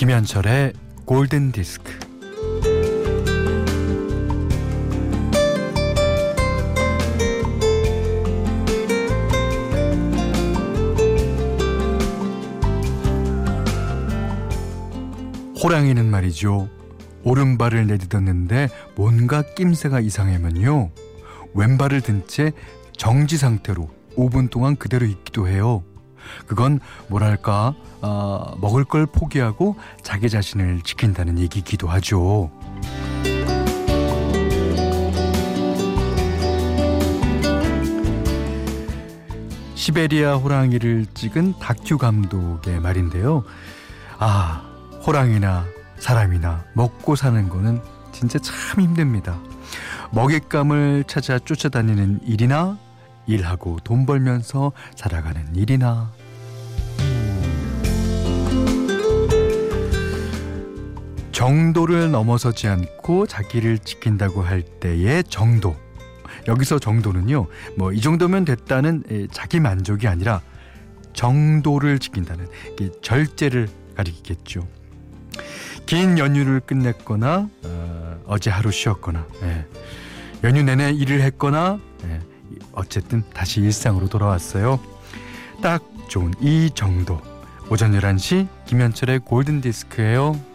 김현철의 골든 디스크. 호랑이는 말이죠. 오른발을 내딛었는데 뭔가 낌새가 이상하면요. 왼발을 든 채 정지 상태로 5분 동안 그대로 있기도 해요. 그건 뭐랄까 어, 먹을 걸 포기하고 자기 자신을 지킨다는 얘기기도 하죠. 시베리아 호랑이를 찍은 다큐 감독의 말인데요. 아, 호랑이나 사람이나 먹고 사는 거는 진짜 참 힘듭니다. 먹잇감을 찾아 쫓아다니는 일이나 일하고 돈 벌면서 살아가는 일이나 정도를 넘어서지 않고 자기를 지킨다고 할 때의 정도. 여기서 정도는요, 뭐 이 정도면 됐다는 자기 만족이 아니라 정도를 지킨다는 절제를 가리키겠죠. 긴 연휴를 끝냈거나 어, 제 하루 쉬었거나 예. 연휴 내내 일을 했거나 예. 어쨌든 다시 일상으로 돌아왔어요. 딱 좋은 이 정도. 오전 11시 김현철의 골든디스크예요.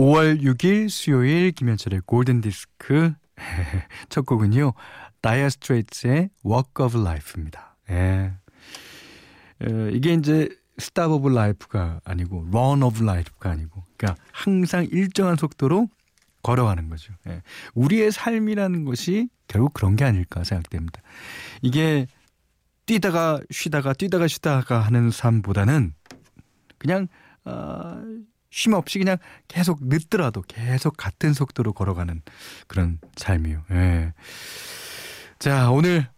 5월 6일 수요일 김현철의 골든 디스크 첫 곡은요. Dire Straits의 Walk of Life입니다. 예. 어, 이게 이제 Stop of Life가 아니고 Run of Life가 아니고 그러니까 항상 일정한 속도로 걸어가는 거죠. 예. 우리의 삶이라는 것이 결국 그런 게 아닐까 생각됩니다. 이게 뛰다가 쉬다가 뛰다가 쉬다가 하는 삶보다는 그냥 어, 쉼 없이 그냥 계속 늦더라도 계속 같은 속도로 걸어가는 그런 삶이요. 예. 자, 오늘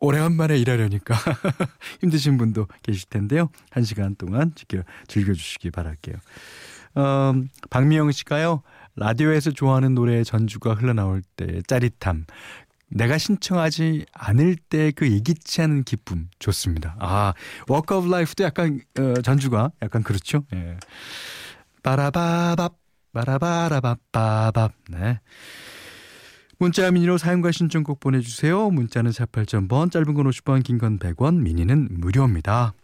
오래간만에 일하려니까 힘드신 분도 계실 텐데요. 한 시간 동안 즐겨주시기 바랄게요. 어, 박미영 씨가요. 라디오에서 좋아하는 노래의 전주가 흘러나올 때 짜릿함. 내가 신청하지 않을 때 그 예기치 않은 기쁨 좋습니다. 아, Walk of Life도 약간 어, 전주가 약간 그렇죠. 예. 빠라바밥 빠라바라바빠밥 네. 문자 미니로 사용과 신청곡 보내주세요. 문자는 48,000번, 짧은 건 50원, 긴 건 100원, 미니는 무료입니다.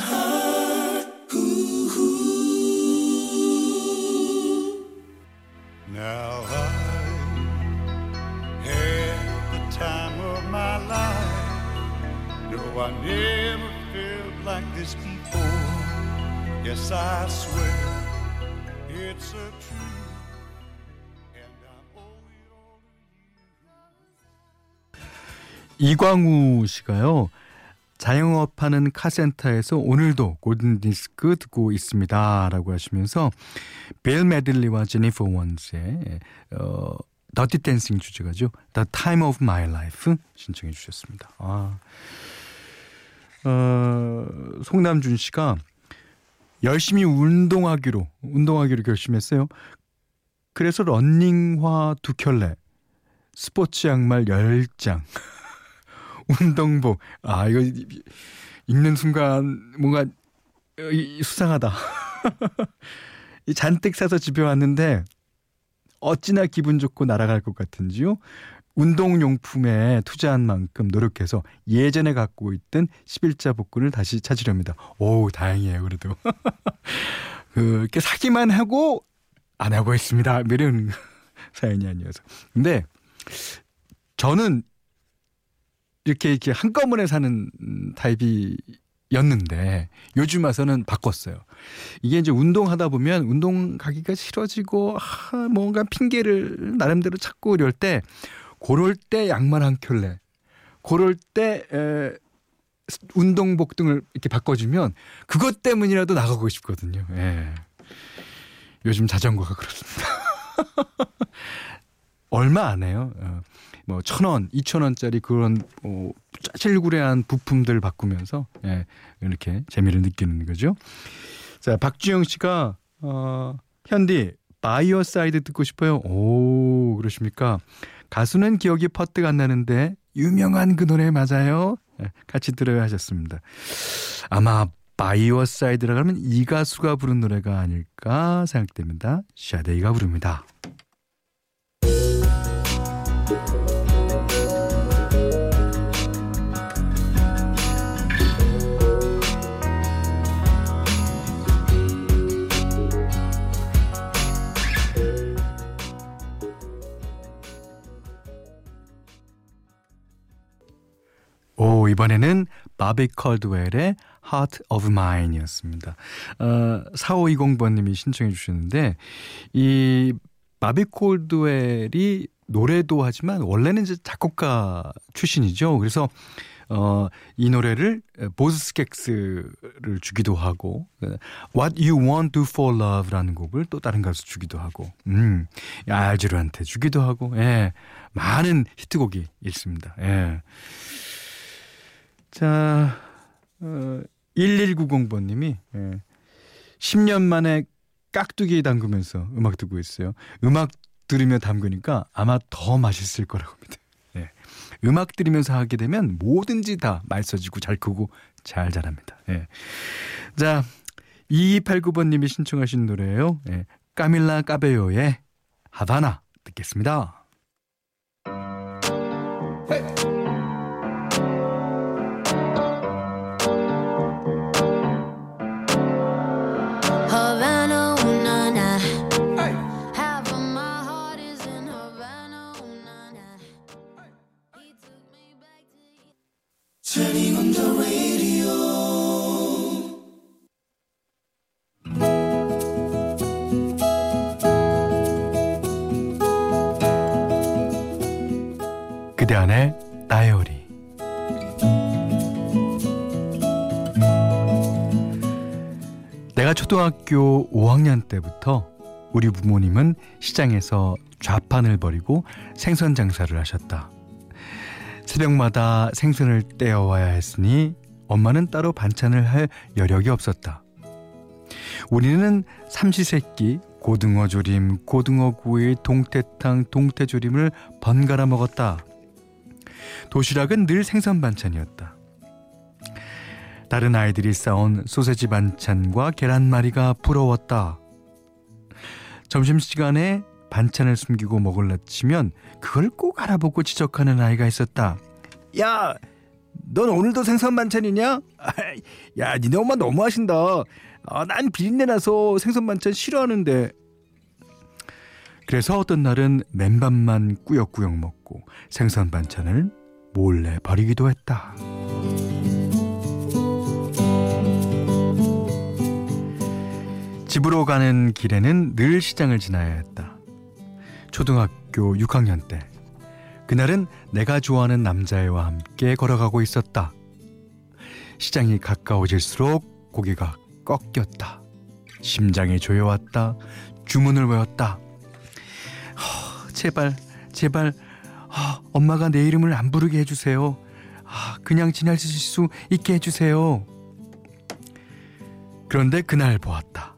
I 이광우 씨가요. 자영업하는 카센터에서 오늘도 골든디스크 듣고 있습니다. 라고 하시면서 빌 메들리와 제니퍼 원스의 어, Dirty Dancing 주제가죠. The Time of My Life 신청해 주셨습니다. 아, 어, 송남준 씨가 열심히 운동하기로 운동하기로 결심했어요. 그래서 런닝화 두 켤레, 스포츠 양말 10장, 운동복. 아, 이거 읽는 순간 뭔가 수상하다. 잔뜩 사서 집에 왔는데 어찌나 기분 좋고 날아갈 것 같은지요. 운동용품에 투자한 만큼 노력해서 예전에 갖고 있던 11자 복근을 다시 찾으렵니다. 오, 다행이에요, 그래도. 그렇게 사기만 하고 안 하고 있습니다. 뭐 이런 사연이 아니어서. 근데 저는 이렇게 이렇게 한꺼번에 사는 타입이 였는데 요즘 와서는 바꿨어요. 이게 이제 운동하다 보면 운동 가기가 싫어지고 아, 뭔가 핑계를 나름대로 찾고 이럴 때 고럴 때 양말 한 켤레, 고럴 때 에, 운동복 등을 이렇게 바꿔주면 그것 때문이라도 나가고 싶거든요. 예. 요즘 자전거가 그렇습니다. 얼마 안 해요. 어, 뭐천 원, 이천 원짜리 그런 뭐 짜질구레한 부품들 바꾸면서 예, 이렇게 재미를 느끼는 거죠. 자, 박주영 씨가 어, 현디 By Your Side 듣고 싶어요. 오, 그러십니까? 가수는 기억이 퍼뜩 안 나는데 유명한 그 노래 맞아요? 예, 같이 들어야 하셨습니다. 아마 By Your Side라고 하면 이 가수가 부른 노래가 아닐까 생각됩니다. 샤데이가 부릅니다. 오, 이번에는 바비 컬드웰의 Heart of Mine 이었습니다. 어, 4520번님이 신청해 주셨는데, 이 바비 콜드웰이 노래도 하지만 원래는 이제 작곡가 출신이죠. 그래서 어, 이 노래를 보스 스켑스를 주기도 하고 What You Want to For Love라는 곡을 또 다른 가수 주기도 하고 음, 알즈르한테 주기도 하고 예, 많은 히트곡이 있습니다. 예. 자, 어, 1190번님이 예, 10년 만에 깍두기 담그면서 음악 듣고 있어요. 음악 들으며 담그니까 아마 더 맛있을 거라고 합니다. 예. 음악 들으면서 하게 되면 뭐든지 다 맛있어지고 잘 크고 잘 자랍니다. 예. 자, 2289번님이 신청하신 노래예요. 예. 까밀라 까베요의 하바나 듣겠습니다. 그대 안의 다이어리 내가 초등학교 5학년 때부터 우리 부모님은 시장에서 좌판을 벌이고 생선 장사를 하셨다. 새벽마다 생선을 떼어와야 했으니 엄마는 따로 반찬을 할 여력이 없었다. 우리는 삼시세끼 고등어 조림, 고등어 구이, 동태탕, 동태조림을 번갈아 먹었다. 도시락은 늘 생선 반찬이었다. 다른 아이들이 싸온 소세지 반찬과 계란말이가 부러웠다. 점심시간에 반찬을 숨기고 먹을라 치면 그걸 꼭 알아보고 지적하는 아이가 있었다. 야, 넌 오늘도 생선 반찬이냐? 야, 니네 엄마 너무하신다. 아, 난 비린내 나서 생선 반찬 싫어하는데. 그래서 어떤 날은 맨밥만 꾸역꾸역 먹고 생선 반찬을 몰래 버리기도 했다. 집으로 가는 길에는 늘 시장을 지나야 했다. 초등학교 6학년 때. 그날은 내가 좋아하는 남자애와 함께 걸어가고 있었다. 시장이 가까워질수록 고개가 꺾였다. 심장이 조여왔다. 주문을 외웠다. 허, 제발, 제발, 아, 엄마가 내 이름을 안 부르게 해주세요. 아, 그냥 지나칠 수 있게 해주세요. 그런데 그날 보았다.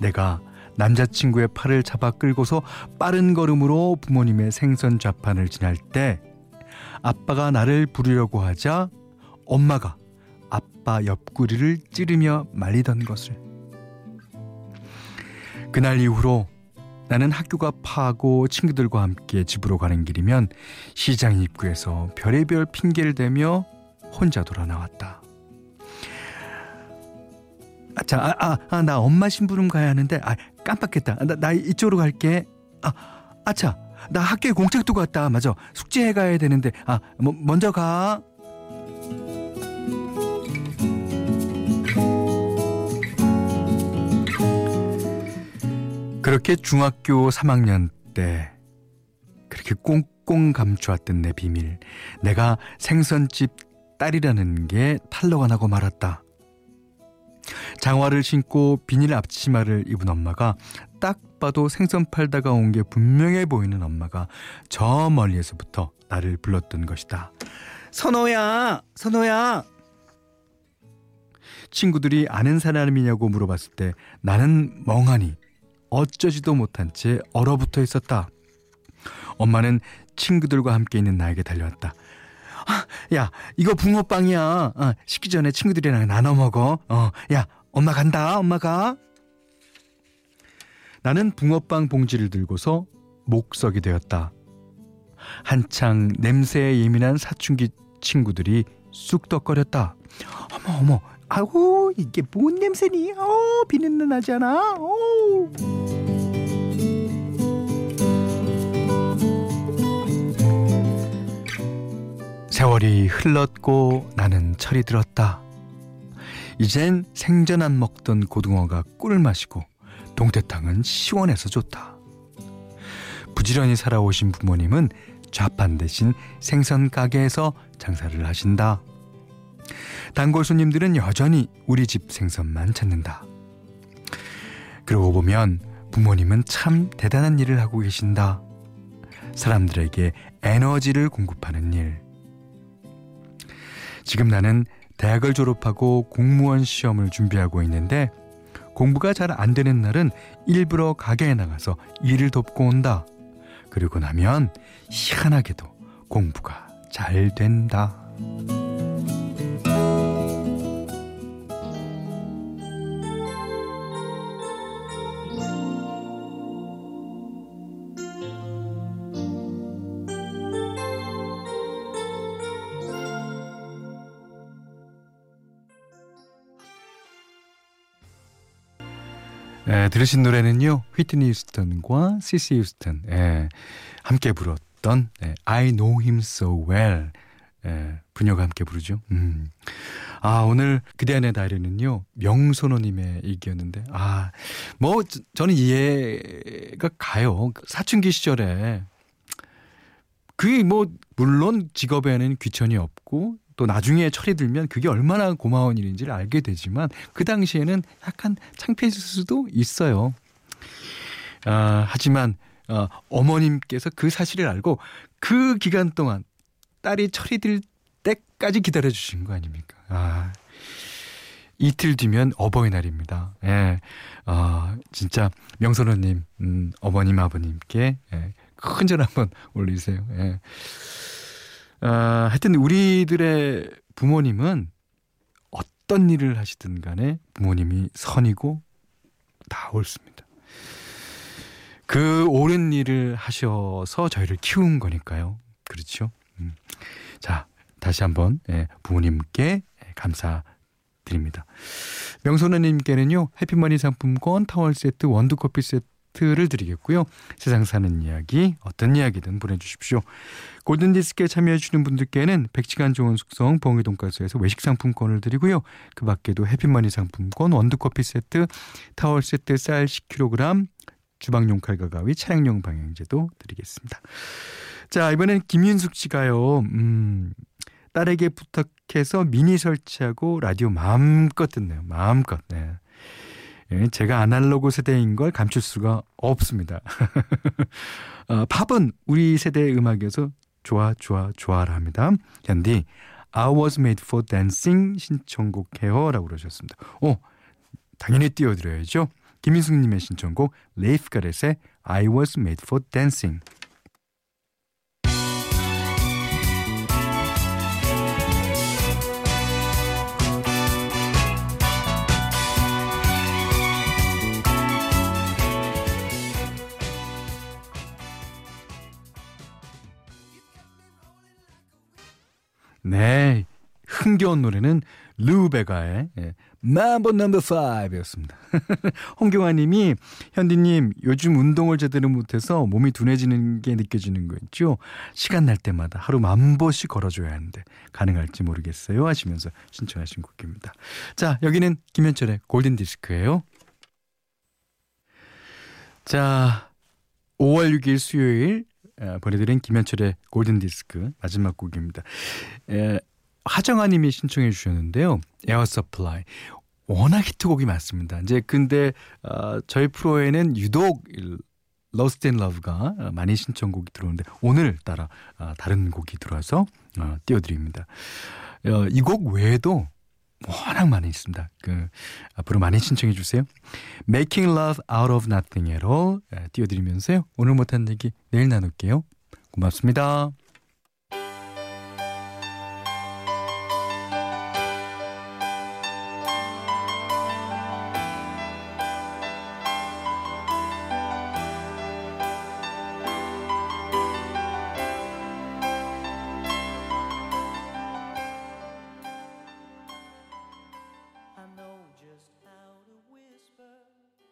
내가 남자친구의 팔을 잡아 끌고서 빠른 걸음으로 부모님의 생선 좌판을 지날 때 아빠가 나를 부르려고 하자 엄마가 아빠 옆구리를 찌르며 말리던 것을. 그날 이후로 나는 학교가 파고 친구들과 함께 집으로 가는 길이면 시장 입구에서 별의별 핑계를 대며 혼자 돌아 나왔다. 아, 자, 아, 아, 아, 나 엄마 심부름 가야 하는데, 아, 깜빡했다. 나, 나 이쪽으로 갈게. 아, 아차, 나 학교에 공책도 갔다. 맞아. 숙제해 가야 되는데, 아, 뭐, 먼저 가. 그렇게 중학교 3학년 때 그렇게 꽁꽁 감추었던 내 비밀. 내가 생선집 딸이라는 게 탈로가 나고 말았다. 장화를 신고 비닐 앞치마를 입은 엄마가 딱 봐도 생선 팔다가 온 게 분명해 보이는 엄마가 저 멀리에서부터 나를 불렀던 것이다. 선호야, 선호야. 친구들이 아는 사람이냐고 물어봤을 때 나는 멍하니 어쩌지도 못한 채 얼어붙어 있었다. 엄마는 친구들과 함께 있는 나에게 달려왔다. 아, 야, 이거 붕어빵이야. 어, 식기 전에 친구들이랑 나눠 먹어. 어, 야, 엄마 간다. 엄마가. 나는 붕어빵 봉지를 들고서 목석이 되었다. 한창 냄새에 예민한 사춘기 친구들이 쑥덕거렸다. 어머 어머, 아우 이게 뭔 냄새니? 어 비린내 않아? 오. 세월이 흘렀고 나는 철이 들었다. 이젠 생전 안 먹던 고등어가 꿀을 마시고 동태탕은 시원해서 좋다. 부지런히 살아오신 부모님은 좌판 대신 생선 가게에서 장사를 하신다. 단골 손님들은 여전히 우리 집 생선만 찾는다. 그러고 보면 부모님은 참 대단한 일을 하고 계신다. 사람들에게 에너지를 공급하는 일. 지금 나는 대학을 졸업하고 공무원 시험을 준비하고 있는데 공부가 잘 안 되는 날은 일부러 가게에 나가서 일을 돕고 온다. 그리고 나면 희한하게도 공부가 잘 된다. 예, 들으신 노래는요 휘트니 휴스턴과 시시 휴스턴 예, 함께 불었던 예, I Know Him So Well 예, 부녀가 함께 부르죠. 음. 아 오늘 그대 안의 다이리는요 명선호님의 얘기였는데 아뭐 저는 이해가 가요 사춘기 시절에 그게 뭐 물론 직업에는 귀천이 없고 또 나중에 철이 들면 그게 얼마나 고마운 일인지를 알게 되지만 그 당시에는 약간 창피했을 수도 있어요. 아, 하지만 어, 어머님께서 그 사실을 알고 그 기간 동안 딸이 철이 들 때까지 기다려 주신 거 아닙니까? 아. 이틀 뒤면 어버이날입니다. 예. 아, 진짜 명선호 님, 음, 어머님, 아버님께 예, 큰절 한번 올리세요. 예. 아, 하여튼 우리들의 부모님은 어떤 일을 하시든 간에 부모님이 선이고 다 옳습니다. 그 옳은 일을 하셔서 저희를 키운 거니까요. 그렇죠? 음. 자, 다시 한번 예, 부모님께 감사드립니다. 명선우님께는요 해피머니 상품권 타월 세트 원두커피 세트 를 드리겠고요. 세상 사는 이야기 어떤 이야기든 보내주십시오. 골든디스크에 참여해주시는 분들께는 100시간 좋은 숙성 봉이 돈가스에서 외식 상품권을 드리고요. 그 밖에도 해피머니 상품권 원두커피 세트 타월 세트 쌀 10kg 주방용 칼과 가위 차량용 방향제도 드리겠습니다. 자 이번엔 김윤숙 씨가요. 음, 딸에게 부탁해서 미니 설치하고 라디오 마음껏 듣네요. 마음껏. 네. 예, 제가 아날로그 세대인 걸 감출 수가 없습니다. 어, 팝은 우리 세대의 음악이어서 좋아 좋아 좋아라 합니다. 현디 I was made for dancing 신청곡 해요 라고 그러셨습니다. 오 당연히 띄워드려야죠. 김인숙님의 신청곡 레이프 가렛의 I was made for dancing 네. 흥겨운 노래는 루베가의 예, Mambo No. 5였습니다. 홍경아 님이 현디 님 요즘 운동을 제대로 못 해서 몸이 둔해지는 게 느껴지는 거 있죠. 시간 날 때마다 하루 만 보씩 걸어 줘야 하는데 가능할지 모르겠어요 하시면서 신청하신 곡입니다. 자 여기는 김현철의 골든 디스크예요. 자 5월 6일 수요일 보내드린 김현철의 골든디스크 마지막 곡입니다. 에, 하정아님이 신청해 주셨는데요. Air Supply. 워낙 히트곡이 많습니다. 이제 근데 어, 저희 프로에는 유독 Lost in Love가 많이 신청곡이 들어오는데 오늘따라 어, 다른 곡이 들어와서 어, 띄워드립니다. 어, 이곡 외에도 워낙 많이 있습니다. 그 앞으로 많이 신청해 주세요. Making Love Out of Nothing at All 예, 띄워드리면서요. 오늘 못한 얘기 내일 나눌게요. 고맙습니다.